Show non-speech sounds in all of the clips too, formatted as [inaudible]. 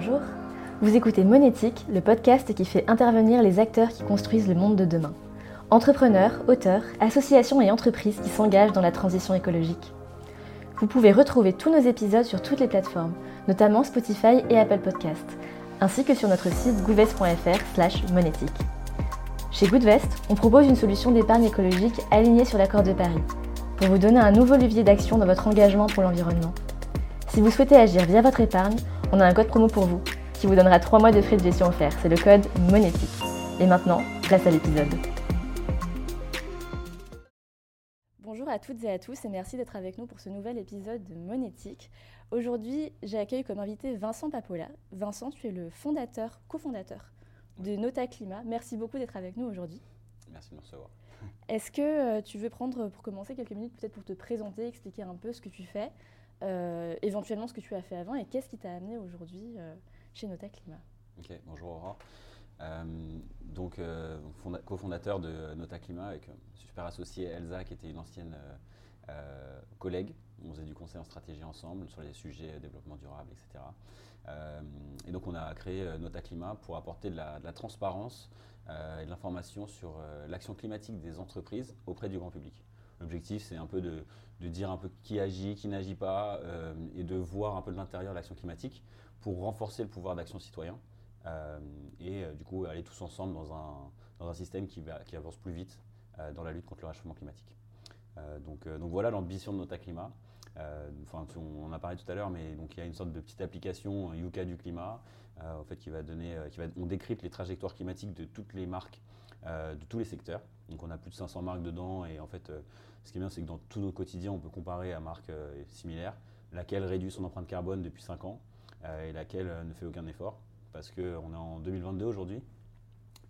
Bonjour, vous écoutez Monétique, le podcast qui fait intervenir les acteurs qui construisent le monde de demain. Entrepreneurs, auteurs, associations et entreprises qui s'engagent dans la transition écologique. Vous pouvez retrouver tous nos épisodes sur toutes les plateformes, notamment Spotify et Apple Podcasts, ainsi que sur notre site goodvest.fr monétique. Chez Goodvest, on propose une solution d'épargne écologique alignée sur l'accord de Paris, pour vous donner un nouveau levier d'action dans votre engagement pour l'environnement. Si vous souhaitez agir via votre épargne, on a un code promo pour vous, qui vous donnera 3 mois de frais de gestion offerts. C'est le code monétique. Et maintenant, place à l'épisode. Bonjour à toutes et à tous et merci d'être avec nous pour ce nouvel épisode de Monétique. Aujourd'hui, j'accueille comme invité Vincent Papola. Vincent, tu es le fondateur, cofondateur de Nota Climat. Merci beaucoup d'être avec nous aujourd'hui. Merci de me recevoir. Est-ce que euh, tu veux prendre pour commencer quelques minutes peut-être pour te présenter, expliquer un peu ce que tu fais, euh, éventuellement ce que tu as fait avant et qu'est-ce qui t'a amené aujourd'hui euh, chez Nota Climat Ok, bonjour Aurore. donc, cofondateur de Nota Climat avec super associé Elsa qui était une ancienne collègue. On faisait du conseil en stratégie ensemble sur les sujets développement durable, etc. et donc on a créé Nota Climat pour apporter de la transparence euh, et de l'information sur euh, l'action climatique des entreprises auprès du grand public. L'objectif, c'est un peu de, dire un peu qui agit, qui n'agit pas, euh, et de voir un peu de l'intérieur l'action climatique pour renforcer le pouvoir d'action citoyen et du coup aller tous ensemble dans un, dans un système qui, avance plus vite dans la lutte contre le réchauffement climatique. donc, donc voilà l'ambition de Nota Climat. Enfin, on en a parlé tout à l'heure, mais donc il y a une sorte de petite application Yuka du climat euh, fait, qui va donner, euh, qui va, on décrypte les trajectoires climatiques de toutes les marques, euh, de tous les secteurs. Donc on a plus de 500 marques dedans et en fait, ce qui est bien, c'est que dans tout notre quotidien, on peut comparer à marques similaires, laquelle réduit son empreinte carbone depuis 5 ans et laquelle ne fait aucun effort parce qu'on est en 2022 aujourd'hui.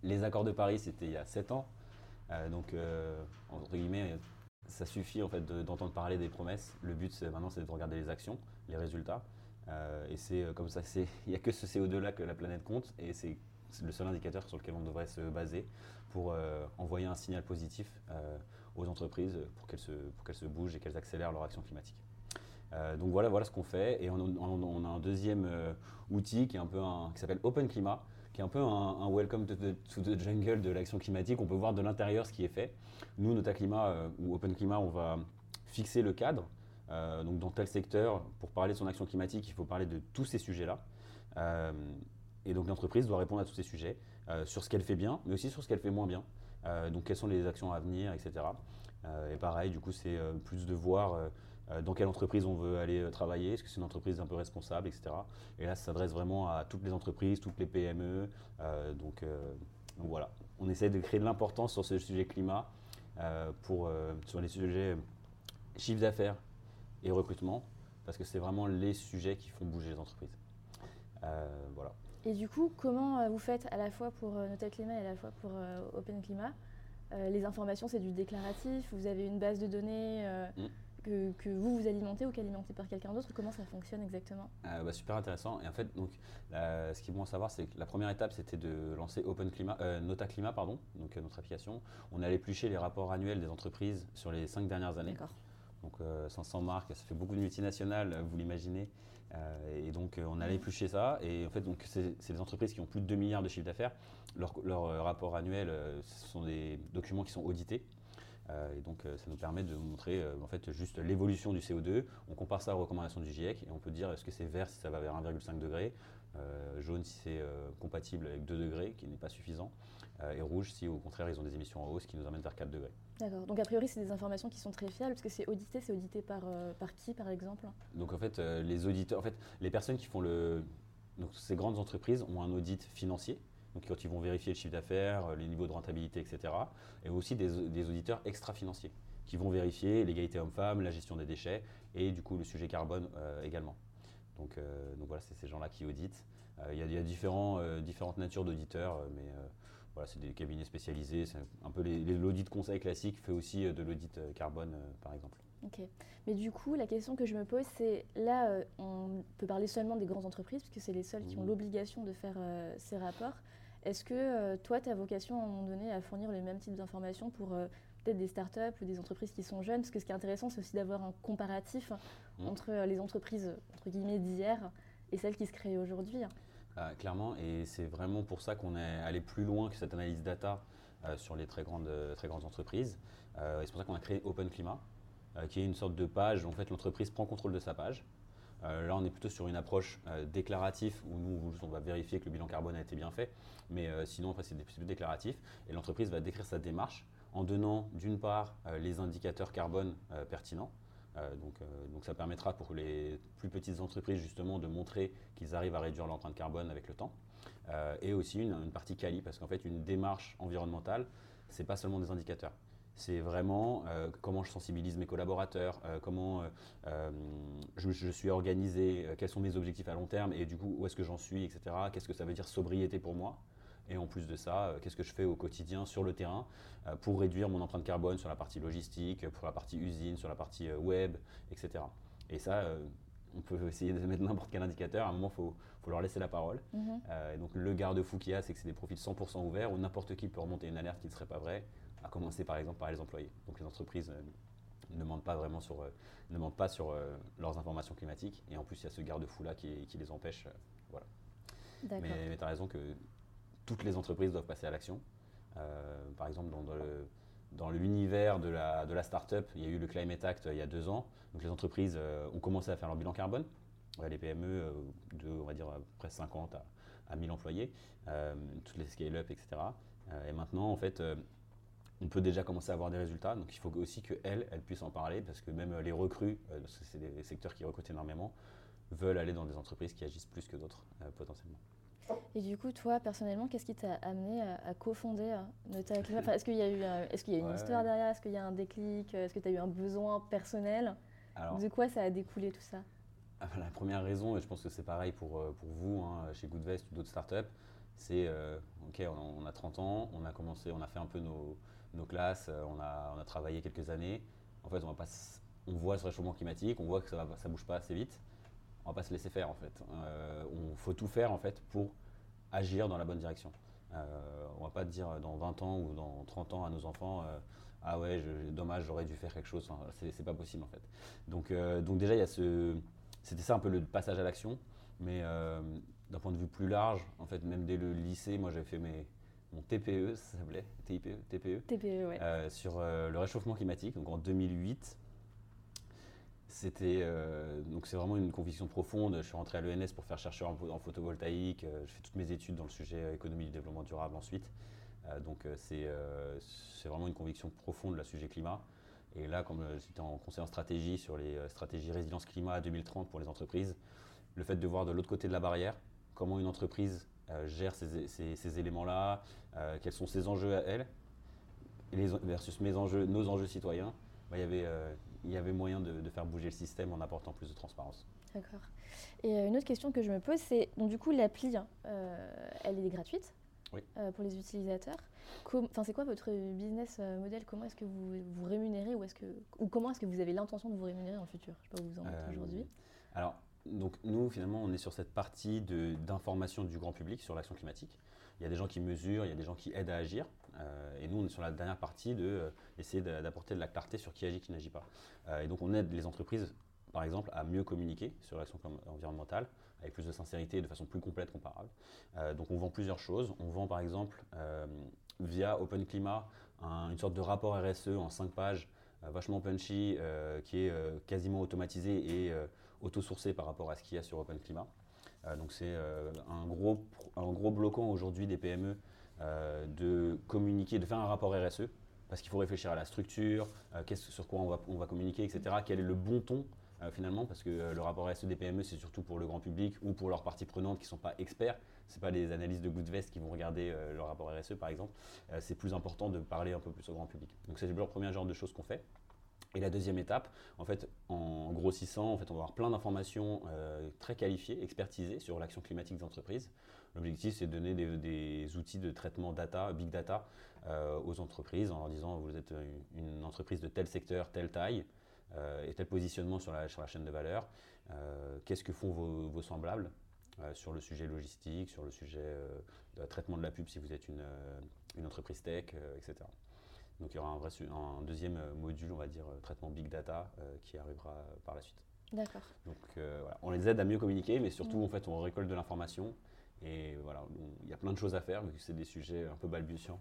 Les accords de Paris, c'était il y a 7 ans. donc, entre guillemets, ça suffit en fait d'entendre parler des promesses. Le but maintenant, c'est de regarder les actions, les résultats. Euh, et c'est euh, comme ça, [laughs] il n'y a que ce CO2-là que la planète compte, et c'est le seul indicateur sur lequel on devrait se baser pour euh, envoyer un signal positif aux entreprises pour qu'elles se, bougent et qu'elles accélèrent leur action climatique. donc voilà, voilà ce qu'on fait. Et on, a un deuxième outil qui, est un peu qui s'appelle Open Climat, qui est un peu un, welcome to the, jungle de l'action climatique. On peut voir de l'intérieur ce qui est fait. Nous, Nota Climat ou Open Climat, on va fixer le cadre euh, donc dans tel secteur, pour parler de son action climatique, il faut parler de tous ces sujets-là. Euh, et donc l'entreprise doit répondre à tous ces sujets, euh, sur ce qu'elle fait bien, mais aussi sur ce qu'elle fait moins bien. Donc quelles sont les actions à venir, etc. et pareil, du coup, c'est plus de voir dans quelle entreprise on veut aller travailler, est-ce que c'est une entreprise un peu responsable, etc. Et là, ça s'adresse vraiment à toutes les entreprises, toutes les PME. donc, voilà, on essaie de créer de l'importance sur ce sujet climat, pour, sur les sujets chiffre d'affaires et recrutement, parce que c'est vraiment les sujets qui font bouger les entreprises. Euh, voilà. Et du coup, comment euh, vous faites à la fois pour euh, Notel Climat et à la fois pour Open Climat? Les informations, c'est du déclaratif, vous avez une base de données mm. que, que, vous vous alimentez ou qu'alimentez par quelqu'un d'autre Comment ça fonctionne exactement? Bah, Super intéressant. Et en fait, donc, ce qui est bon à savoir, c'est que la première étape, c'était de lancer Open Climat, Nota Climat, pardon, donc notre application. On a éplucher les rapports annuels des entreprises sur les cinq dernières années. D'accord. Donc 500 euh, marques, ça fait beaucoup de multinationales, vous l'imaginez. Euh, et donc euh, on allait éplucher ça. Et en fait, donc c'est des entreprises qui ont plus de 2 milliards de chiffre d'affaires. Leur, leur, rapport annuel, ce sont des documents qui sont audités. et donc, ça nous permet de montrer en fait juste l'évolution du CO2. On compare ça aux recommandations du GIEC et on peut dire est-ce que c'est vert si ça va vers 1,5 degré, jaune si c'est compatible avec 2 degrés, qui n'est pas suffisant, et rouge si au contraire ils ont des émissions en hausse qui nous amènent vers 4 degrés. Donc a priori, c'est des informations qui sont très fiables parce que c'est audité. C'est audité par, euh, par qui, par exemple? Donc en fait, euh, les auditeurs, en fait, les personnes qui font le, donc ces grandes entreprises ont un audit financier. Donc quand ils vont vérifier le chiffre d'affaires, les niveaux de rentabilité, etc. Et aussi des, des auditeurs extra-financiers qui vont vérifier l'égalité homme-femme, la gestion des déchets et du coup le sujet carbone euh, également. Donc, donc voilà, c'est ces gens-là qui auditent. Il y, a différents, différentes natures d'auditeurs, mais c'est des cabinets spécialisés. C'est un peu l'audit conseil classique fait aussi euh, de l'audit euh, carbone, euh, par exemple. Ok. Mais du coup, la question que je me pose, c'est là, on peut parler seulement des grandes entreprises, puisque c'est les seules qui ont mmh. l'obligation de faire ces rapports. Est-ce que toi, tu as vocation à un moment donné à fournir les mêmes types d'informations pour peut-être des startups ou des entreprises qui sont jeunes Parce que ce qui est intéressant, c'est aussi d'avoir un comparatif mmh. entre les entreprises, entre guillemets, d'hier et celles qui se créent aujourd'hui. Ah, clairement, et c'est vraiment pour ça qu'on est allé plus loin que cette analyse data sur les très grandes, très grandes entreprises. c'est pour ça qu'on a créé Open Climat, qui est une sorte de page où en fait, l'entreprise prend contrôle de sa page. là, on est plutôt sur une approche déclarative où nous, on va vérifier que le bilan carbone a été bien fait. Mais sinon, c'est plus déclaratif. Et l'entreprise va décrire sa démarche en donnant d'une part les indicateurs carbone pertinents, euh, euh, donc, ça permettra pour les plus petites entreprises justement de montrer qu'ils arrivent à réduire l'empreinte carbone avec le temps. Euh, et aussi une, partie quali, parce qu'en fait une démarche environnementale, c'est pas seulement des indicateurs. C'est vraiment comment je sensibilise mes collaborateurs, comment je, je, suis organisé, quels sont mes objectifs à long terme et du coup où est-ce que j'en suis, etc. Qu'est-ce que ça veut dire sobriété pour moi? Et en plus de ça, euh, qu'est-ce que je fais au quotidien sur le terrain euh, pour réduire mon empreinte carbone sur la partie logistique, pour la partie usine, sur la partie euh, web, etc. Et ça, on peut [laughs] essayer de mettre n'importe quel indicateur. À un moment, il faut, leur laisser la parole. Mhm. et donc, le garde-fou qu'il y a, c'est que c'est des profils 100% ouverts où n'importe qui peut remonter une alerte qui ne serait pas vraie, à commencer par exemple par les employés. Donc, les entreprises ne mentent pas vraiment sur, ne mentent pas sur leurs informations climatiques. Et en plus, il y a ce garde-fou-là qui, les empêche. voilà. Mais, mais tu as raison que toutes les entreprises doivent passer à l'action. Euh, par exemple, dans, l'univers de la, de la start-up, il y a eu le Climate Act euh, il y a deux ans. Donc les entreprises euh, ont commencé à faire leur bilan carbone. les PME de, on va dire, près 50 à, à 1000 employés, toutes les scale-up, etc. et maintenant, en fait, on peut déjà commencer à avoir des résultats. Donc il faut aussi qu'elles, elles puissent en parler parce que même les recrues, c'est des secteurs qui recrutent énormément, veulent aller dans des entreprises qui agissent plus que d'autres potentiellement. Et du coup, toi, personnellement, qu'est-ce qui t'a amené à, cofonder euh, Nota Est-ce qu'il y a eu, est-ce qu'il y a une histoire derrière? Est-ce qu'il y a un déclic? Est-ce que tu as eu un besoin personnel? De quoi ça a découlé tout ça? Ah, bah, La première raison, et je pense que c'est pareil pour, euh, pour vous, hein, chez Goodvest ou d'autres startups, c'est euh, ok, on, a 30 ans, on a commencé, on a fait un peu nos, nos classes, on a, on a travaillé quelques années. En fait, on, va pas, on voit ce réchauffement climatique, on voit que ça ne bouge pas assez vite on va pas se laisser faire en fait. Euh, on faut tout faire en fait pour agir dans la bonne direction. Euh, on va pas dire dans 20 ans ou dans 30 ans à nos enfants euh, ah ouais dommage j'aurais dû faire quelque chose. Enfin, c'est pas possible en fait. Donc euh, donc déjà il y a ce c'était ça un peu le passage à l'action, mais d'un point de vue plus large en fait même dès le lycée moi j'avais fait mes mon TPE, ça s'appelait TIPE, TPE, TPE ouais. sur le réchauffement climatique, donc en 2008. C'était euh, donc c'est vraiment une conviction profonde. Je suis rentré à l'ENS pour faire chercheur en, photovoltaïque. Euh, je fais toutes mes études dans le sujet euh, économie du développement durable ensuite. donc c'est vraiment une conviction profonde le sujet climat. Et là, comme j'étais en conseil en stratégie sur les stratégies résilience climat à 2030 pour les entreprises, le fait de voir de l'autre côté de la barrière comment une entreprise gère ces, éléments-là, quels sont ses enjeux à elle, versus mes enjeux, nos enjeux citoyens, bah, il y avait il y avait moyen de, faire bouger le système en apportant plus de transparence. D'accord. Et euh, une autre question que je me pose, c'est donc du coup l'appli, hein, euh, elle est gratuite euh, pour les utilisateurs. Enfin, c'est quoi votre business model? Comment est-ce que vous vous rémunérez ou est-ce que ou comment est-ce que vous avez l'intention de vous rémunérer en futur? Je ne sais pas où vous en êtes aujourd'hui. Alors donc nous finalement on est sur cette partie d'information du grand public sur l'action climatique. Il y a des gens qui mesurent, il y a des gens qui aident à agir. Euh, et nous, on est sur la dernière partie de euh, essayer d'apporter de la clarté sur qui agit, qui n'agit pas. Euh, et donc, on aide les entreprises, par exemple, à mieux communiquer sur l'action environnementale avec plus de sincérité et de façon plus complète, comparable. donc, on vend plusieurs choses. On vend, par exemple, via Open Climat, une sorte de rapport RSE en 5 pages, vachement punchy, qui est quasiment automatisé et auto-sourcé par rapport à ce qu'il y a sur Open Climat. donc c'est un, gros, un gros bloquant aujourd'hui des PME euh, de communiquer, de faire un rapport RSE, parce qu'il faut réfléchir à la structure, euh, sur quoi on va, on va, communiquer, etc. Quel est le bon ton euh, finalement, parce que le rapport RSE des PME, c'est surtout pour le grand public ou pour leurs parties prenantes qui ne sont pas experts. Ce n'est pas des analystes de Goodvest qui vont regarder leur rapport RSE, par exemple. c'est plus important de parler un peu plus au grand public. Donc c'est le premier genre de choses qu'on fait. Et la deuxième étape, en fait, en grossissant, en fait, on va avoir plein d'informations très qualifiées, expertisées sur l'action climatique des entreprises. L'objectif, c'est de donner des, outils de traitement data, big data, euh, aux entreprises en leur disant vous êtes une entreprise de tel secteur, telle taille euh, et tel positionnement sur la, sur la chaîne de valeur. Euh, qu'est-ce que font vos, semblables sur le sujet logistique, sur le sujet de traitement de la pub si vous êtes une, une entreprise tech, etc. Donc il y aura un, vrai, un deuxième module, on va dire, traitement big data, qui arrivera par la suite. D'accord. Donc voilà. on les aide à mieux communiquer, mais surtout, mm. en fait, on récolte de l'information Et voilà, il y a plein de choses à faire, vu que c'est des sujets un peu balbutiants.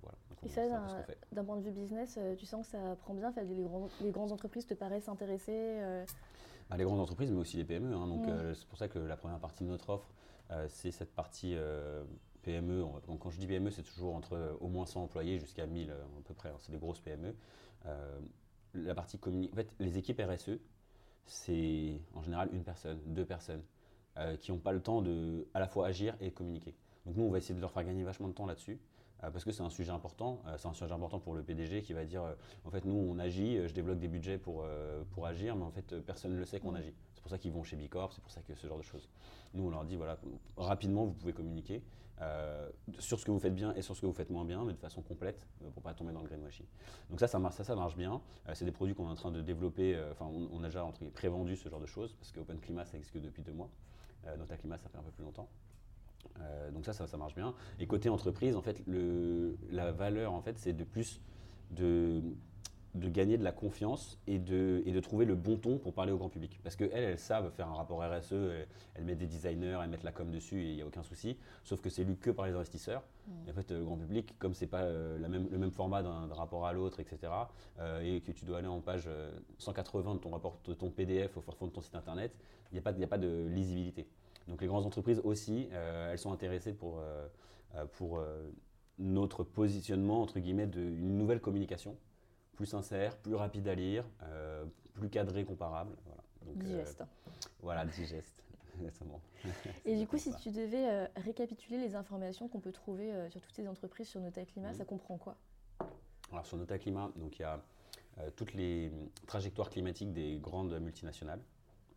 voilà, et ça, d'un point de vue business, tu sens que ça prend bien les, les, grandes entreprises te paraissent intéressées bah, Les grandes entreprises, mais aussi les PME. Hein. donc mm. c'est pour ça que la première partie de notre offre, c'est cette partie PME. Donc quand je dis PME, c'est toujours entre au moins 100 employés jusqu'à 1000 à peu près. Hein. C'est des grosses PME la partie communication. En fait, les équipes RSE, c'est en général une personne, deux personnes, euh, qui n'ont pas le temps de à la fois agir et communiquer. Donc nous, on va essayer de leur faire gagner vachement de temps là-dessus. Euh, parce que c'est un sujet important, euh, c'est un sujet important pour le PDG qui va dire en fait nous on agit, je débloque des budgets pour, pour agir, mais en fait personne ne le sait qu'on agit. C'est pour ça qu'ils vont chez Bicorp, c'est pour ça que ce genre de choses. Nous on leur dit voilà rapidement vous pouvez communiquer, sur ce que vous faites bien et sur ce que vous faites moins bien, mais de façon complète pour ne pas tomber dans le greenwashing. Donc ça, ça marche, ça, ça marche bien. C'est des produits qu'on est en train de développer. Enfin, on, a déjà prévendu ce genre de choses parce que Open Climat, ça existe que depuis deux mois. Nota Climat, ça fait un peu plus longtemps. donc ça, ça, marche bien. Et côté entreprise, en fait, la valeur, en fait, c'est de plus de de gagner de la confiance et de, et de trouver le bon ton pour parler au grand public. Parce qu'elles, elles savent faire un rapport RSE, elles, mettent des designers, elles mettent la com dessus et il n'y a aucun souci. Sauf que c'est lu que par les investisseurs. Mm. en fait, le grand public, comme c'est pas euh, la même, le même format d'un rapport à l'autre, etc., euh, et que tu dois aller en page 180 euh, de ton rapport, de ton PDF au fond de ton site internet, il n'y a, pas, a pas de lisibilité. Donc les grandes entreprises aussi, elles sont intéressées pour, pour notre positionnement, entre guillemets, d'une nouvelle communication plus sincère, plus rapide à lire, euh, plus cadré, comparable. Voilà. Donc, digeste. Euh, voilà, digeste. [laughs] Et du coup, si tu devais euh, récapituler les informations qu'on peut trouver sur toutes ces entreprises sur Nota Climat, ça comprend quoi? Alors sur Nota Climat, donc il y a toutes les trajectoires climatiques des grandes multinationales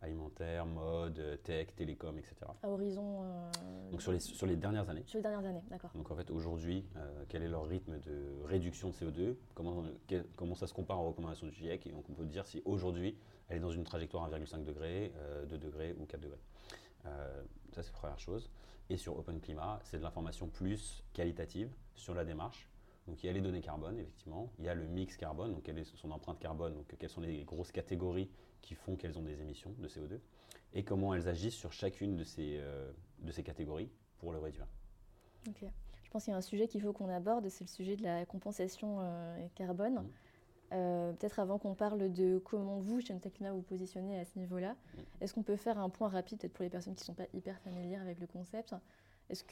alimentaire, mode, tech, télécom, etc. À horizon euh, Donc sur les, sur les dernières années. Sur les dernières années, d'accord. Donc en fait aujourd'hui, euh, quel est leur rythme de réduction de CO2 comment, comment ça se compare aux recommandations du GIEC? Et donc on peut dire si aujourd'hui elle est dans une trajectoire 1,5 degré, 2 euh, degrés ou 4 degrés. ça c'est la première chose. Et sur Open Climat, c'est de l'information plus qualitative sur la démarche. Donc il y a les données carbone, effectivement. Il y a le mix carbone, donc quelle est son empreinte carbone, donc quelles sont les grosses catégories qui font qu'elles ont des émissions de CO2 et comment elles agissent sur chacune de ces, euh, de ces catégories pour le réduire. Ok. Je pense qu'il y a un sujet qu'il faut qu'on aborde, c'est le sujet de la compensation euh, carbone. Mmh. Euh, peut-être avant qu'on parle de comment vous, chez vous positionnez à ce niveau-là, mmh. est-ce qu'on peut faire un point rapide, peut-être pour les personnes qui ne sont pas hyper familières avec le concept Est-ce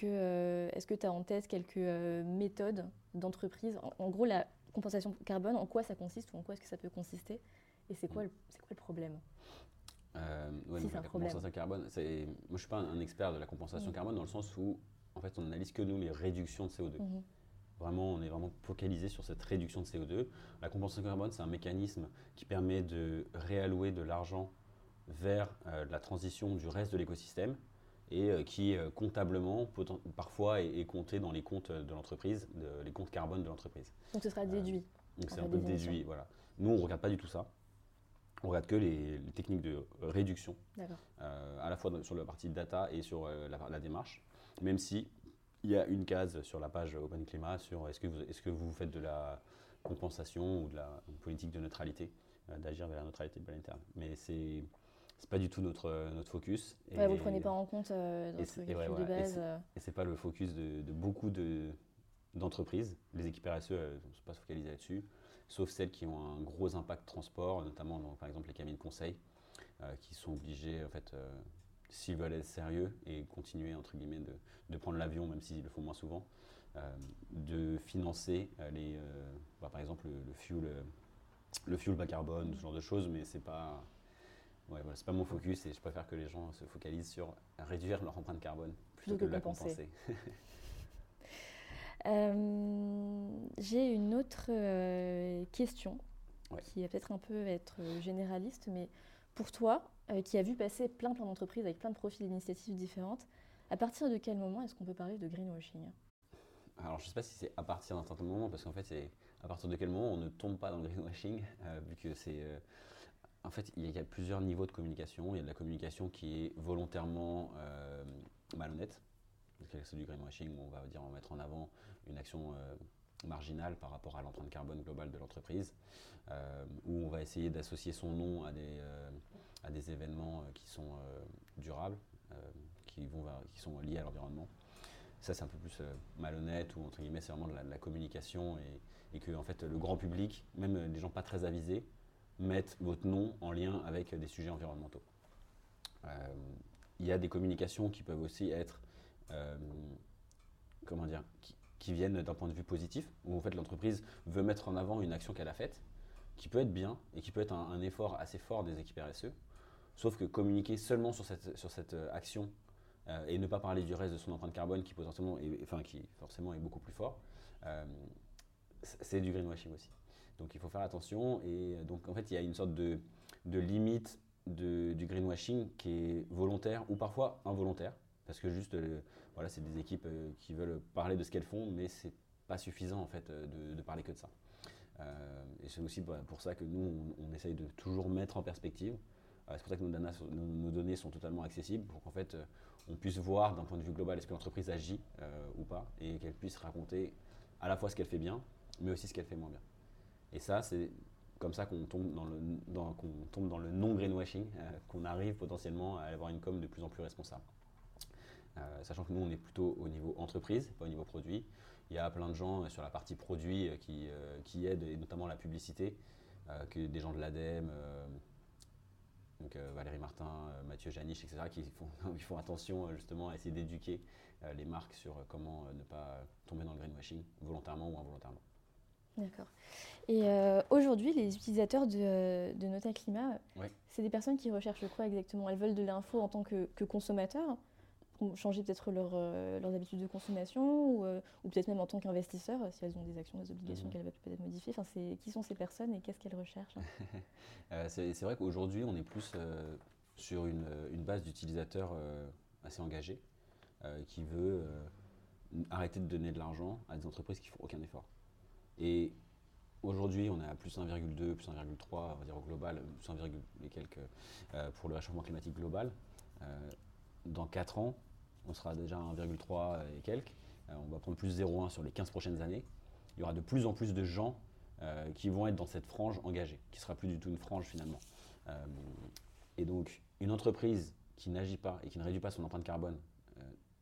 que tu as en tête quelques méthodes d'entreprise? En, en, gros, la compensation carbone, en quoi ça consiste ou en quoi est-ce que ça peut consister? Et c'est quoi, le, quoi le problème? Euh, la compensation carbone, moi je ne suis pas un, expert de la compensation mm. carbone dans le sens où en fait on n'analyse que nous les réductions de CO2. Mm-hmm. Vraiment, on est vraiment focalisé sur cette réduction de CO2. La compensation carbone, c'est un mécanisme qui permet de réallouer de l'argent vers euh, la transition du reste de l'écosystème et euh, qui comptablement parfois est, compté dans les comptes de l'entreprise, les comptes carbone de l'entreprise. Donc ce sera déduit. donc c'est un peu déduit, voilà. Nous, on ne regarde pas du tout ça on regarde que les, techniques de réduction, euh, à la fois sur la partie data et sur euh, la, démarche, même si il y a une case sur la page Open Climat sur est-ce que, vous, est-ce que vous faites de la compensation ou de la politique de neutralité, euh, d'agir vers la neutralité planétaire. Mais c'est n'est pas du tout notre, notre focus. Et, vous ne prenez pas en compte dans ce de base. Et c'est pas le focus de, beaucoup de, d'entreprises. Les équipes RSE ne sont pas focalisées là-dessus sauf celles qui ont un gros impact transport, notamment par exemple les cabines conseil, euh, qui sont obligés, en fait, euh, s'ils veulent être sérieux et continuer entre guillemets de, prendre l'avion, même s'ils le font moins souvent, euh, de financer les, bah, par exemple le, fuel, le fuel bas carbone, ce genre de choses, mais c'est pas Ouais, voilà, c'est pas mon focus et je préfère que les gens se focalisent sur réduire leur empreinte carbone plutôt, que, de la compenser. [laughs] Euh, j'ai une autre euh, question qui va peut-être un peu être généraliste, mais pour toi, euh, qui a vu passer plein plein d'entreprises avec plein de profils d'initiatives différentes, à partir de quel moment est-ce qu'on peut parler de greenwashing? Alors, je ne sais pas si c'est à partir d'un certain moment, parce qu'en fait, c'est à partir de quel moment on ne tombe pas dans le greenwashing, vu que c'est. En fait, il y, a plusieurs niveaux de communication. Il y a de la communication qui est volontairement malhonnête, c'est du greenwashing où on va dire mettre en avant une action euh, marginale par rapport à l'empreinte carbone globale de l'entreprise, euh, où on va essayer d'associer son nom à des, euh, événements qui sont durables, qui sont liés à l'environnement. Ça, c'est un peu plus malhonnête ou entre guillemets, c'est vraiment de la, communication et, que en fait, le grand public, même des gens pas très avisés, mettent votre nom en lien avec des sujets environnementaux. Il y a des communications qui peuvent aussi être, comment dire, qui, viennent d'un point de vue positif, où en fait l'entreprise veut mettre en avant une action qu'elle a faite, qui peut être bien et qui peut être un, effort assez fort des équipes RSE. Sauf que communiquer seulement sur cette, sur cette euh, action euh, et ne pas parler du reste de son empreinte carbone qui potentiellement, est, enfin qui forcément est beaucoup plus fort, euh, c'est du greenwashing aussi. Donc il faut faire attention et donc en fait il y a une sorte de, de limite du greenwashing qui est volontaire ou parfois involontaire parce que juste voilà c'est des équipes qui veulent parler de ce qu'elles font mais c'est pas suffisant en fait de, parler que de ça. Euh, et c'est aussi pour ça que nous, on, essaye de toujours mettre en perspective. Euh, c'est pour ça que nos, données sont totalement accessibles, pour qu'en fait, euh, on puisse voir d'un point de vue global est-ce que l'entreprise agit ou pas, et qu'elle puisse raconter à la fois ce qu'elle fait bien, mais aussi ce qu'elle fait moins bien. Et ça, c'est comme ça qu'on tombe dans le, non-greenwashing, qu'on arrive potentiellement à avoir une com de plus en plus responsable. sachant que nous, on est plutôt au niveau entreprise, pas au niveau produit. Il y a plein de gens euh, sur la partie produit euh, qui, euh, aident, et notamment la publicité, que des gens de l'ADEME, donc Valérie Martin, Mathieu Janisch, etc., [laughs] qui font attention justement à essayer d'éduquer les marques sur comment ne pas tomber dans le greenwashing, volontairement ou involontairement. D'accord. Et aujourd'hui, les utilisateurs de, de Nota Climat, c'est des personnes qui recherchent quoi exactement? Elles veulent de l'info en tant que, que consommateurs changer peut-être leur, euh, leurs habitudes de consommation ou, euh, ou peut-être même en tant qu'investisseur, si elles ont des actions, des obligations mhm. qu'elles veulent peut-être modifier. Enfin, qui sont ces personnes et qu'est-ce qu'elles recherchent? [laughs] Euh, C'est vrai qu'aujourd'hui, on est plus sur une, une base d'utilisateurs assez engagés qui veut arrêter de donner de l'argent à des entreprises qui font aucun effort. Et Aujourd'hui, on est à plus 1,2, plus 1,3, on va dire au global, plus 1, et quelques pour le réchauffement climatique global. dans 4 ans, on sera déjà à 1,3 et quelques. Euh, on va prendre plus 0,1 sur les 15 prochaines années. Il y aura de plus en plus de gens euh, qui vont être dans cette frange engagée, qui sera plus du tout une frange finalement. Euh, et donc, une entreprise qui n'agit pas et qui ne réduit pas son empreinte carbone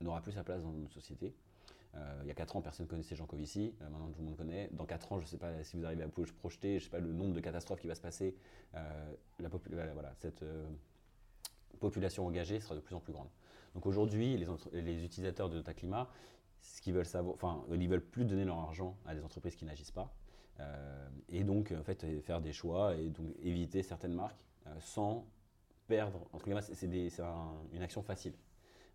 n'aura plus sa place dans notre société. Il y a 4 ans, personne ne connaissait Jean Covici. maintenant, tout le monde connaît. Dans 4 ans, je ne sais pas si vous arrivez à projeter, je ne sais pas le nombre de catastrophes qui va se passer. la voilà, cette population engagée sera de plus en plus grande. Donc aujourd'hui, les, utilisateurs de Climat, ce qu'ils veulent savoir, enfin, ils veulent plus donner leur argent à des entreprises qui n'agissent pas. Euh, et donc, en fait, faire des choix et donc éviter certaines marques euh, sans perdre. Entre guillemets, c'est une action facile.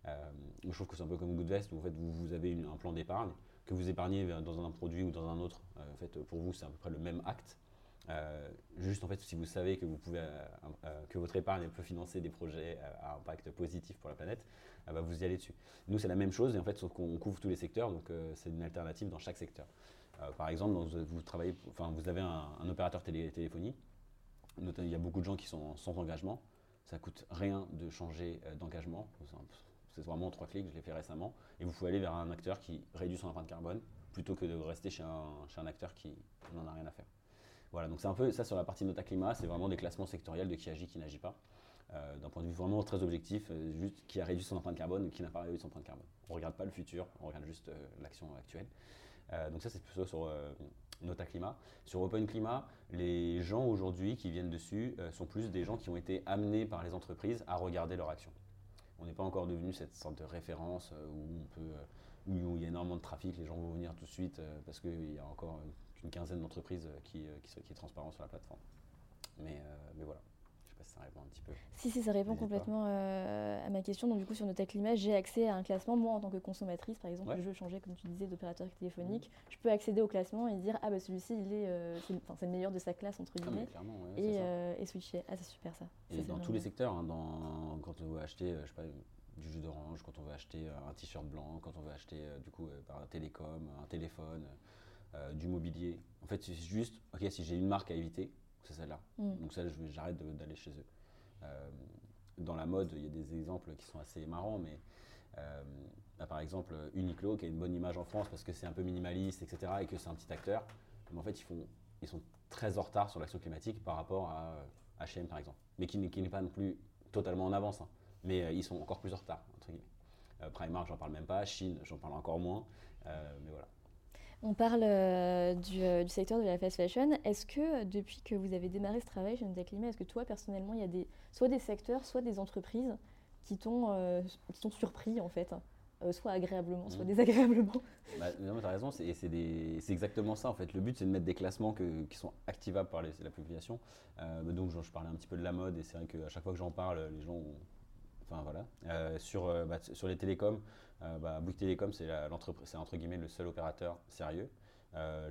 Euh, je trouve que c'est un peu comme Goodvest où en fait, vous, avez un plan d'épargne que vous épargnez dans un produit ou dans un autre. en fait, pour vous, c'est à peu près le même acte. Euh, juste en fait, si vous savez que, vous pouvez, euh, euh, que votre épargne peut financer des projets à impact positif pour la planète, bah, vous y allez dessus. Nous, c'est la même chose, et en fait, sauf qu'on couvre tous les secteurs, donc c'est une alternative dans chaque secteur. par exemple, vous, travaillez, vous avez un, opérateur télé, téléphonie, il y a beaucoup de gens qui sont sans engagement, ça coûte rien de changer d'engagement, c'est vraiment en trois clics, je l'ai fait récemment, et vous pouvez aller vers un acteur qui réduit son empreinte carbone plutôt que de rester chez un, acteur qui n'en a rien à faire. Voilà, donc c'est un peu ça sur la partie Nota Climat, c'est vraiment des classements sectoriels de qui agit, qui n'agit pas. Euh, d'un point de vue vraiment très objectif, euh, juste qui a réduit son empreinte carbone ou qui n'a pas réduit son empreinte carbone. On ne regarde pas le futur, on regarde juste euh, l'action actuelle. donc ça c'est plutôt sur Nota Climat. Sur Open Climat, les gens aujourd'hui qui viennent dessus sont plus des gens qui ont été amenés par les entreprises à regarder leur action. On n'est pas encore devenu cette sorte de référence où, on peut, où il y a énormément de trafic, les gens vont venir tout de suite parce qu'il y a encore une quinzaine d'entreprises euh, qui, euh, qui, qui, est transparent sur la plateforme. Euh, mais voilà. Je sais pas si ça répond un petit peu. Si, si, ça répond complètement à ma question. Donc, du coup, sur Nota Climat, j'ai accès à un classement. Moi, en tant que consommatrice, par exemple, je veux changer, comme tu disais, d'opérateur téléphonique. Mmh. Je peux accéder au classement et dire Ah, bah celui-ci, il est, c'est, le meilleur de sa classe, entre ah, guillemets. et, et, switcher. Ah, c'est super ça. Et dans tous les secteurs, hein, dans, quand on veut acheter, je sais pas, du jus d'orange, quand on veut acheter un t-shirt blanc, quand on veut acheter, du coup, un télécom, un téléphone. Euh, du mobilier. En fait, c'est juste, ok, si j'ai une marque à éviter, c'est celle-là. Mm. Donc ça, j'arrête d'aller chez eux. Euh, dans la mode, il y a des exemples qui sont assez marrants, mais euh, bah, par exemple Uniqlo, qui a une bonne image en France parce que c'est un peu minimaliste, etc., et que c'est un petit acteur, mais en fait, ils, font, ils sont très en retard sur l'action climatique par rapport à H&M, par exemple, mais qui, n'est pas non plus totalement en avance, hein. mais ils sont encore plus en retard, entre guillemets. Primark, j'en parle même pas. Chine, j'en parle encore moins. mais voilà. On parle du, du, secteur de la fast fashion. Est-ce que depuis que vous avez démarré ce travail chez Nota Climat, est-ce que toi personnellement, il y a des, soit des secteurs, soit des entreprises qui t'ont surpris en fait euh, soit agréablement, soit mmh. désagréablement? [laughs] Bah, non, tu as raison, c'est exactement ça en fait. Le but, c'est de mettre des classements qui sont activables par la population. Euh, donc, je, parlais un petit peu de la mode et c'est vrai qu'à chaque fois que j'en parle, les gens. Enfin voilà. Euh, sur, bah, sur les télécoms, bah, Bouygues Télécom, c'est entre guillemets le seul opérateur sérieux.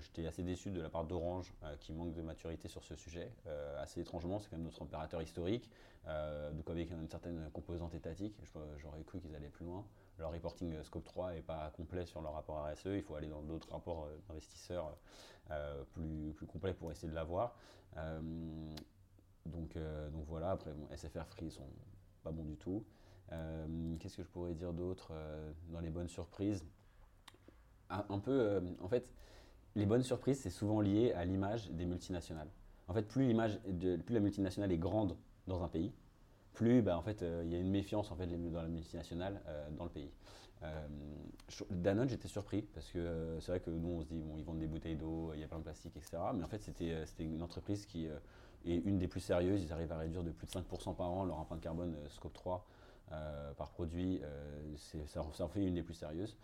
J'étais assez déçu de la part d'Orange qui manque de maturité sur ce sujet. assez étrangement, c'est quand même notre opérateur historique, donc avec une certaine composante étatique. J'aurais cru qu'ils allaient plus loin leur reporting euh, Scope 3 n'est pas complet sur leur rapport RSE. Il faut aller dans d'autres rapports euh, d'investisseurs euh, plus, complets pour essayer de l'avoir. donc, voilà, après, SFR Free sont pas bons du tout. Qu'est-ce que je pourrais dire d'autre dans les bonnes surprises? Un, peu, en fait, les bonnes surprises, c'est souvent lié à l'image des multinationales. En fait, plus, l'image plus la multinationale est grande dans un pays, plus bah, en fait, euh, il y a une méfiance en fait, dans la multinationale euh, dans le pays. Euh, Danone, j'étais surpris parce que c'est vrai que nous, on se dit, bon, ils vendent des bouteilles d'eau, il y a plein de plastique, etc. Mais en fait, c'était une entreprise qui est une des plus sérieuses. Ils arrivent à réduire de plus de 5% par an leur empreinte carbone Scope 3 par produit. ça, ça, en fait une des plus sérieuses.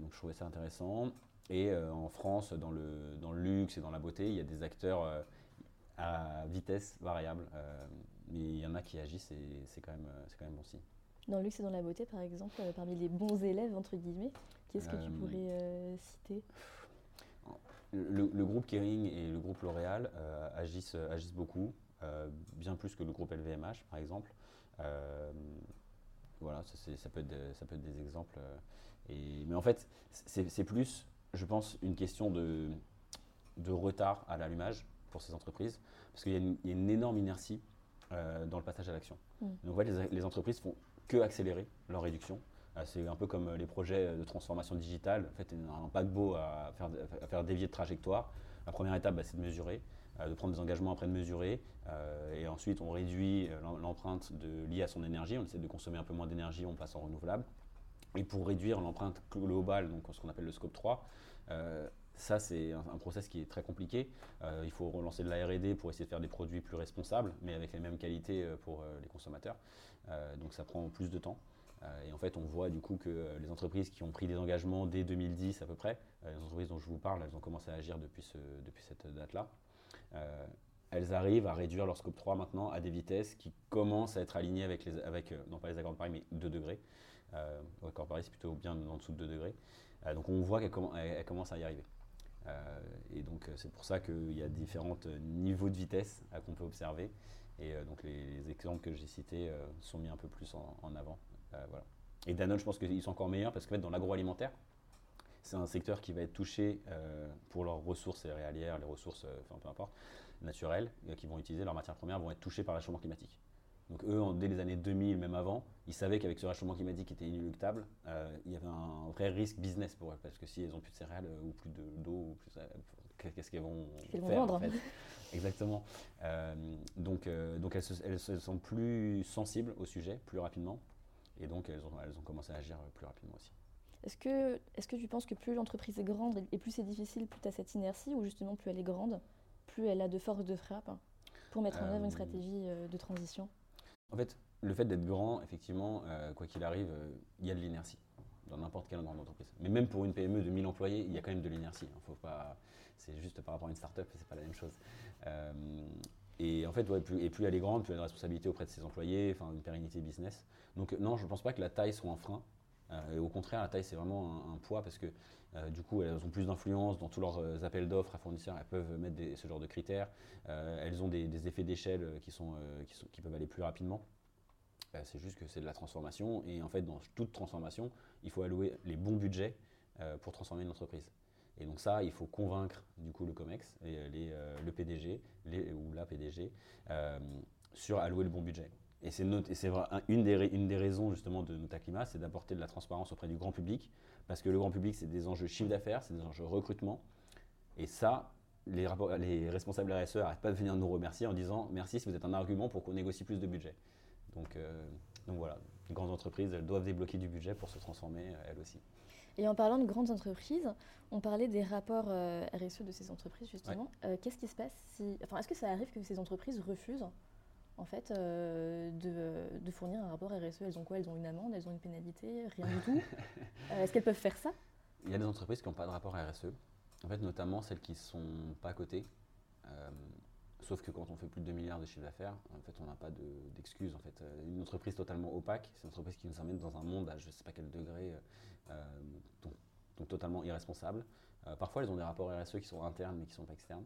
donc, je trouvais ça intéressant. Et en France, dans le, dans le luxe et dans la beauté, il y a des acteurs à vitesse variable mais il y en a qui agissent et c'est quand, même, quand même bon signe. Dans le luxe et dans la beauté, par exemple, euh, parmi les bons élèves, entre guillemets, qu'est-ce que tu euh, pourrais euh, citer? Le, groupe Kering et le groupe L'Oréal agissent, agissent beaucoup, bien plus que le groupe LVMH, par exemple. Voilà, ça, ça, peut être, ça peut être des exemples. Et, mais en fait, c'est plus, je pense, une question de, de retard à l'allumage pour ces entreprises, parce qu'il y, y, a une énorme inertie euh, dans le passage à l'action. Mm. Donc en fait, les, les, entreprises font que accélérer leur réduction. Euh, c'est un peu comme euh, les projets de transformation digitale. En fait, un paquebot à faire, à faire dévier de trajectoire. La première étape, bah, c'est de mesurer, de prendre des engagements après de mesurer. et ensuite, on réduit l'empreinte liée à son énergie. On essaie de consommer un peu moins d'énergie, on passe en renouvelable. Et pour réduire l'empreinte globale, donc ce qu'on appelle le scope 3, ça, c'est un, process qui est très compliqué. Euh, il faut relancer de la RD pour essayer de faire des produits plus responsables, mais avec les mêmes qualités euh, pour euh, les consommateurs. donc ça prend plus de temps. et en fait, on voit du coup que les entreprises qui ont pris des engagements dès 2010 à peu près, les entreprises dont je vous parle, elles ont commencé à agir depuis cette date-là. Elles arrivent à réduire leur scope 3 maintenant à des vitesses qui commencent à être alignées avec, les, avec non pas les accords de Paris, mais 2 degrés. L'accord de Paris, c'est plutôt bien en dessous de 2 degrés. donc on voit qu'elles commencent à y arriver. Euh, et donc euh, c'est pour ça qu'il y a différents niveaux de vitesse euh, qu'on peut observer. Et donc les, exemples que j'ai cités sont mis un peu plus en, avant. Et Danone, je pense qu'ils sont encore meilleurs parce que dans l'agroalimentaire, c'est un secteur qui va être touché pour leurs ressources céréalières, les ressources, enfin peu importe, naturelles, qui vont utiliser leurs matières premières, vont être touchées par le changement climatique. Donc eux, dès les années 2000, même avant, ils savaient qu'avec ce réchauffement climatique qui était inéluctable, euh, il y avait un vrai risque business pour eux. Parce que s'ils n'ont plus de céréales euh, ou plus d'eau, euh, qu'est-ce qu'ils vont faire vendre. en fait [laughs] Exactement. donc donc elles, se, sont plus sensibles au sujet plus rapidement. Et donc elles ont, elles ont commencé à agir plus rapidement aussi. Est-ce que, est que tu penses que plus l'entreprise est grande et plus c'est difficile, plus tu as cette inertie, ou justement plus elle est grande, plus elle a de force de frappe pour mettre en œuvre une stratégie de transition? en fait, le fait d'être grand, effectivement, euh, quoi qu'il arrive, euh, il y a de l'inertie dans n'importe quelle grande entreprise. Mais même pour une PME de 1000 employés, il y a quand même de l'inertie. Hein. Faut pas, c'est juste par rapport à une start-up, c'est pas la même chose. Euh, et en fait, plus, et plus elle est grande, plus elle a de responsabilité auprès de ses employés, enfin une pérennité business. Donc non, je ne pense pas que la taille soit un frein. Et au contraire, la taille, c'est vraiment un, poids parce que du coup, elles ont plus d'influence dans tous leurs appels d'offres à fournisseurs. Elles peuvent mettre ce genre de critères. elles ont des, effets d'échelle qui, qui peuvent aller plus rapidement. Euh, c'est juste que c'est de la transformation et en fait dans toute transformation, il faut allouer les bons budgets euh, pour transformer une entreprise. Et donc ça, il faut convaincre du coup le COMEX, euh, le PDG ou la PDG sur allouer le bon budget. Et c'est une, des, une des raisons justement de Nota Climat, c'est d'apporter de la transparence auprès du grand public, parce que le grand public, c'est des enjeux chiffre d'affaires, c'est des enjeux recrutement. Et ça, les, les responsables RSE n'arrêtent pas de venir nous remercier en disant merci si vous êtes un argument pour qu'on négocie plus de budget. Donc, euh, donc voilà. les grandes entreprises, elles doivent débloquer du budget pour se transformer, elles aussi. Et en parlant de grandes entreprises, on parlait des rapports RSE de ces entreprises, justement. Qu'est-ce qui se passe si. Enfin, est-ce que ça arrive que ces entreprises refusent en fait, de, de, fournir un rapport RSE Elles ont quoi? Elles ont une amende Elles ont une pénalité Rien du tout [laughs] Est-ce qu'elles peuvent faire ça? Il y a des entreprises qui n'ont pas de rapport RSE. En fait, notamment celles qui ne sont pas cotées. Euh, sauf que quand on fait plus de 2 milliards de chiffre d'affaires, en fait, on n'a pas d'excuses. en fait. Euh, une entreprise totalement opaque, c'est une entreprise qui nous emmène dans un monde à je ne sais pas quel degré, euh, donc, totalement irresponsable. parfois, elles ont des rapports RSE qui sont internes mais qui ne sont pas externes.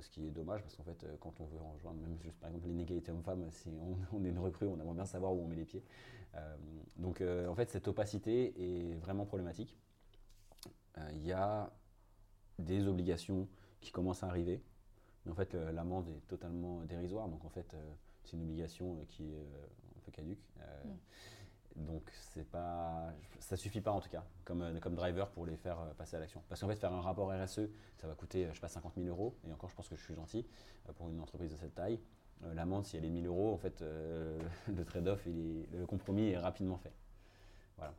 Ce qui est dommage parce qu'en fait, quand on veut rejoindre, même juste par exemple l'inégalité homme-femme, si [laughs] on, est une recrue, on aimerait bien savoir où on met les pieds. donc en fait, cette opacité est vraiment problématique. Il y a des obligations qui commencent à arriver. Mais en fait, l'amende est totalement dérisoire. Donc, en fait, euh, c'est une obligation euh, qui est euh, un peu caduque. Mm. Donc, c'est pas, ça suffit pas en tout cas, comme, comme driver pour les faire passer à l'action. Parce qu'en fait, faire un rapport RSE, ça va coûter, je sais pas, 50 000 euros. Et encore, je pense que je suis gentil pour une entreprise de cette taille. L'amende, si elle est 1000 euros, en fait, [laughs] le trade-off, le compromis est rapidement fait. Voilà.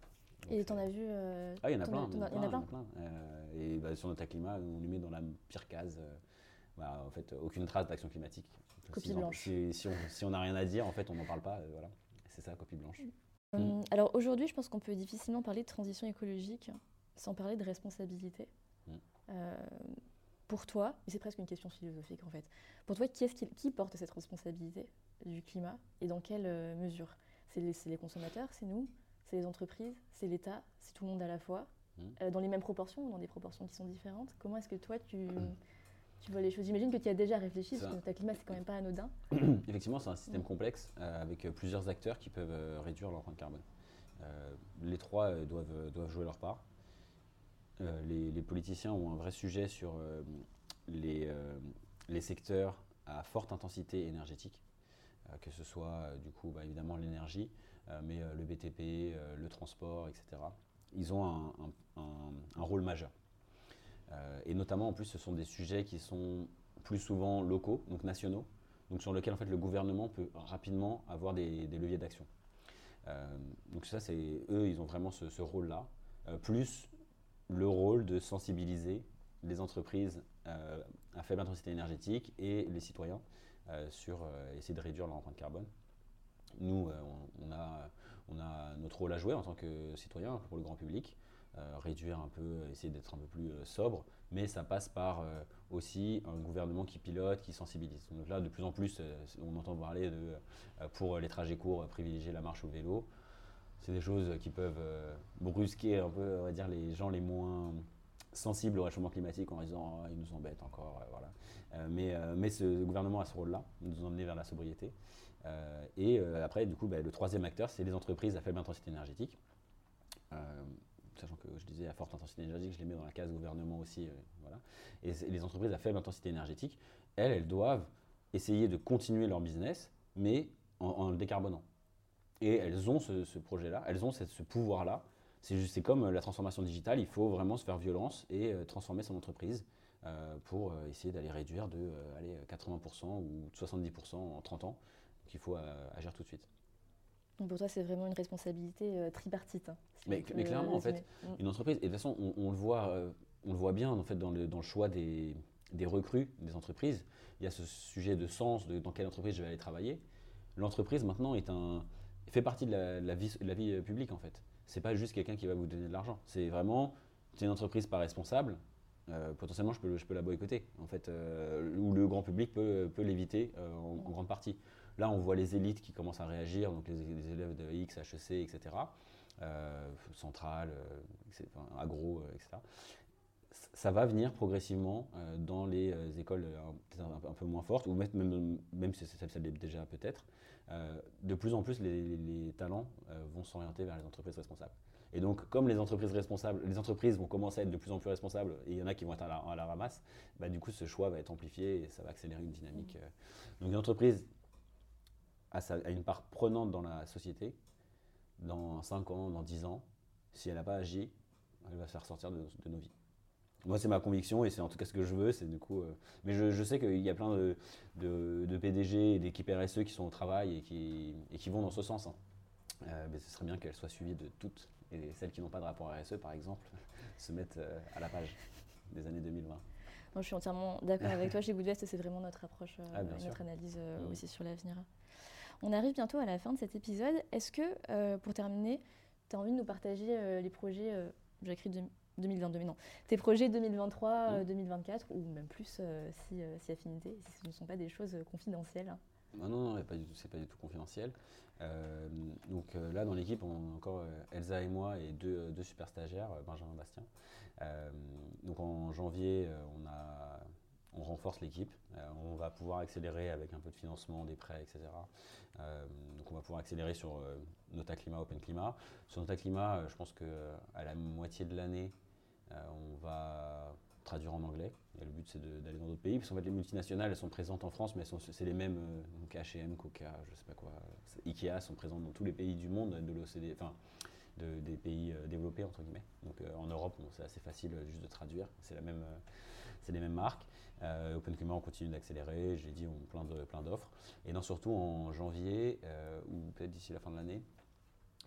Et tu en as vu euh, Ah, il y en a plein. Il y en a plein. et bah, sur notre climat, on lui met dans la pire case. Euh, bah, en fait, aucune trace d'action climatique. Copie si, blanche. Si, on n'a rien à dire, en fait, on n'en parle pas. Euh, voilà. C'est ça, copie blanche. Mm. Alors aujourd'hui, je pense qu'on peut difficilement parler de transition écologique sans parler de responsabilité. Mm. pour toi, c'est presque une question philosophique en fait, pour toi, qui, est qui, qui porte cette responsabilité du climat et dans quelle mesure? C'est les, les consommateurs, c'est nous? C'est les entreprises, c'est l'État, c'est tout le monde à la fois, mmh. euh, dans les mêmes proportions ou dans des proportions qui sont différentes? Comment est-ce que toi, tu, [clears throat] tu vois les choses J'imagine que tu as déjà réfléchi, parce que ta climat, c'est quand même pas anodin. [coughs] Effectivement, c'est un système complexe euh, avec euh, plusieurs acteurs qui peuvent réduire l'empreinte carbone. les trois doivent, doivent jouer leur part. Les, les, politiciens ont un vrai sujet sur les, les secteurs à forte intensité énergétique. Euh, que ce soit euh, du coup bah, évidemment l'énergie, euh, mais le BTP, le transport, etc. Ils ont un, rôle majeur. Et notamment, en plus, ce sont des sujets qui sont plus souvent locaux, donc nationaux, donc sur lesquels en fait, le gouvernement peut rapidement avoir des, leviers d'action. donc ça, c'est eux, ils ont vraiment ce, rôle-là, plus le rôle de sensibiliser les entreprises à faible intensité énergétique et les citoyens euh, sur euh, essayer de réduire leur empreinte carbone. Nous, euh, on, a, on a notre rôle à jouer en tant que citoyen pour le grand public. Réduire un peu, essayer d'être un peu plus sobre, mais ça passe par aussi un gouvernement qui pilote, qui sensibilise. Donc là, de plus en plus, on entend parler de, pour les trajets courts, privilégier la marche le vélo. C'est des choses qui peuvent brusquer un peu, on va dire, les gens les moins sensible au réchauffement climatique en disant oh, il nous embête encore. Euh, voilà. Euh, mais, euh, mais ce gouvernement a ce rôle-là, de nous emmener vers la sobriété. et après, du coup, bah, le troisième acteur, c'est les entreprises à faible intensité énergétique. Sachant que je disais à forte intensité énergétique, je les mets dans la case gouvernement aussi. voilà. Et les entreprises à faible intensité énergétique, elles, elles doivent essayer de continuer leur business, mais en, le décarbonant. Et elles ont ce, projet-là, elles ont ce pouvoir-là c'est comme euh, la transformation digitale, il faut vraiment se faire violence et euh, transformer son entreprise euh, pour essayer d'aller réduire de 80% ou 70% en 30 ans. Donc il faut agir tout de suite. Donc pour toi, c'est vraiment une responsabilité tripartite. Hein, mais, clairement, en fait, mm. une entreprise, et de toute façon, on, le, voit, on le voit bien en fait, dans, le, dans le choix des, des, recrues des entreprises. Il y a ce sujet de sens, de dans quelle entreprise je vais aller travailler. L'entreprise, maintenant, est un, fait partie de la, la, vie, la vie publique, en fait c'est pas juste quelqu'un qui va vous donner de l'argent. C'est vraiment, c'est une entreprise pas responsable. Euh, potentiellement, je peux, je peux la boycotter, en fait, euh, ou le grand public peut, peut l'éviter euh, en, grande partie. Là, on voit les élites qui commencent à réagir, donc les, élèves de X, HEC, etc., Centrale, Agro, etc. Ça va venir progressivement dans les écoles un, peu moins fortes, ou même, même si ça l'est déjà peut-être. Euh, de plus en plus, les, talents euh, vont s'orienter vers les entreprises responsables. Et donc, comme les entreprises responsables, les entreprises vont commencer à être de plus en plus responsables, et il y en a qui vont être à la, ramasse, bah, du coup, ce choix va être amplifié et ça va accélérer une dynamique. Euh. Donc, une entreprise a, une part prenante dans la société. Dans 5 ans, dans 10 ans, si elle n'a pas agi, elle va se faire sortir de nos vies. Moi, c'est ma conviction et c'est en tout cas ce que je veux. C'est du coup, euh, mais je, sais qu'il y a plein de, PDG et d'équipes RSE qui sont au travail et qui, et qui vont dans ce sens. Hein. mais ce serait bien qu'elle soit suivie de toutes. Et celles qui n'ont pas de rapport RSE, par exemple, [laughs] se mettent à la page des années 2020. je suis entièrement d'accord avec toi. Chez Goodvest, c'est vraiment notre approche, ah, notre analyse mmh. aussi sur l'avenir. On arrive bientôt à la fin de cet épisode. Est-ce que, pour terminer, tu as envie de nous partager les projets, j'ai écrit 2022, mais non, tes projets 2023, 2024 mmh. ou même plus si, si affinité, si ce ne sont pas des choses confidentielles non, non, non, c'est pas du tout confidentiel. Euh, donc euh, là, dans l'équipe, on a encore euh, Elsa et moi et deux, deux super stagiaires, Benjamin Bastien. donc en janvier, on, a, on renforce l'équipe. on va pouvoir accélérer avec un peu de financement, des prêts, etc. donc on va pouvoir accélérer sur Nota Climat, Open Climat. Sur Nota Climat, je pense qu'à la moitié de l'année, on va traduire en anglais. Le but, c'est d'aller dans d'autres pays. Parce qu'en les multinationales, elles sont présentes en France, mais c'est les mêmes. Euh, donc H&M, Coca, je sais pas quoi. Ikea sont présentes dans tous les pays du monde, de l'OCDE, enfin, des pays euh, développés, entre guillemets. Donc euh, en Europe, c'est assez facile juste de traduire. C'est les mêmes marques. OpenCuma, on continue d'accélérer. J'ai dit, on plein plein d'offres. Et non, surtout en janvier ou peut-être d'ici la fin de l'année,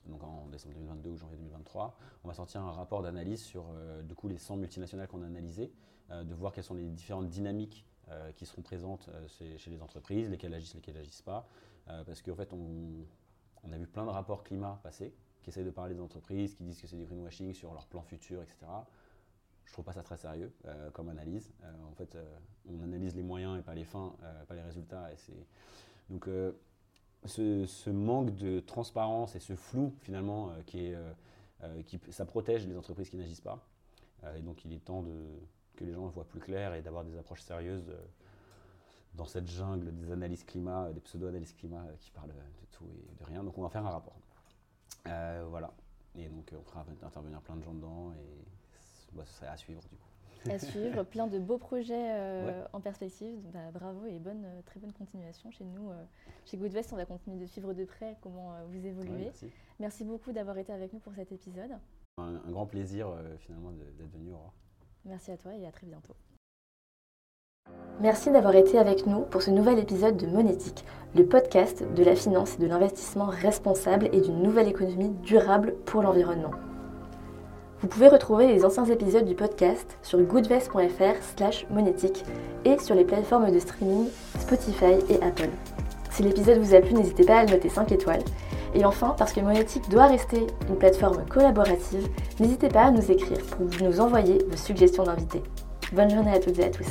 donc en décembre 2022 ou janvier 2023, on va sortir un rapport d'analyse sur euh, du coup, les 100 multinationales qu'on a analysées, euh, de voir quelles sont les différentes dynamiques euh, qui seront présentes chez, les entreprises, lesquelles agissent, lesquelles n'agissent pas. parce qu'en fait, on, a vu plein de rapports climat passer qui essayent de parler des entreprises, qui disent que c'est du greenwashing sur leurs plans futurs, etc. Je trouve pas ça très sérieux comme analyse. en fait, on analyse les moyens et pas les fins, pas les résultats. Et donc ce, manque de transparence et ce flou finalement euh, qui est, euh, euh, qui, ça protège les entreprises qui n'agissent pas. et donc il est temps de, que les gens voient plus clair et d'avoir des approches sérieuses dans cette jungle des analyses climat, des pseudo-analyses climat qui parlent de tout et de rien. Donc on va faire un rapport. voilà. Et donc on fera intervenir plein de gens dedans et bah, ce serait à suivre du coup à suivre, [laughs] plein de beaux projets euh, en perspective. Bah, bravo et bonne, euh, très bonne continuation chez nous. Euh, chez Goodvest, on va continuer de suivre de près comment vous évoluez. merci. beaucoup d'avoir été avec nous pour cet épisode. Un, grand plaisir finalement d'être venu. Aurore. Merci à toi et à très bientôt. Merci d'avoir été avec nous pour ce nouvel épisode de Monétique, le podcast de la finance et de l'investissement responsable et d'une nouvelle économie durable pour l'environnement. Vous pouvez retrouver les anciens épisodes du podcast sur goodvest.fr slash monétique et sur les plateformes de streaming Spotify et Apple. Si l'épisode vous a plu, n'hésitez pas à le noter 5 étoiles. Et enfin, parce que Monétique doit rester une plateforme collaborative, n'hésitez pas à nous écrire pour nous envoyer vos suggestions d'invités. Bonne journée à toutes et à tous.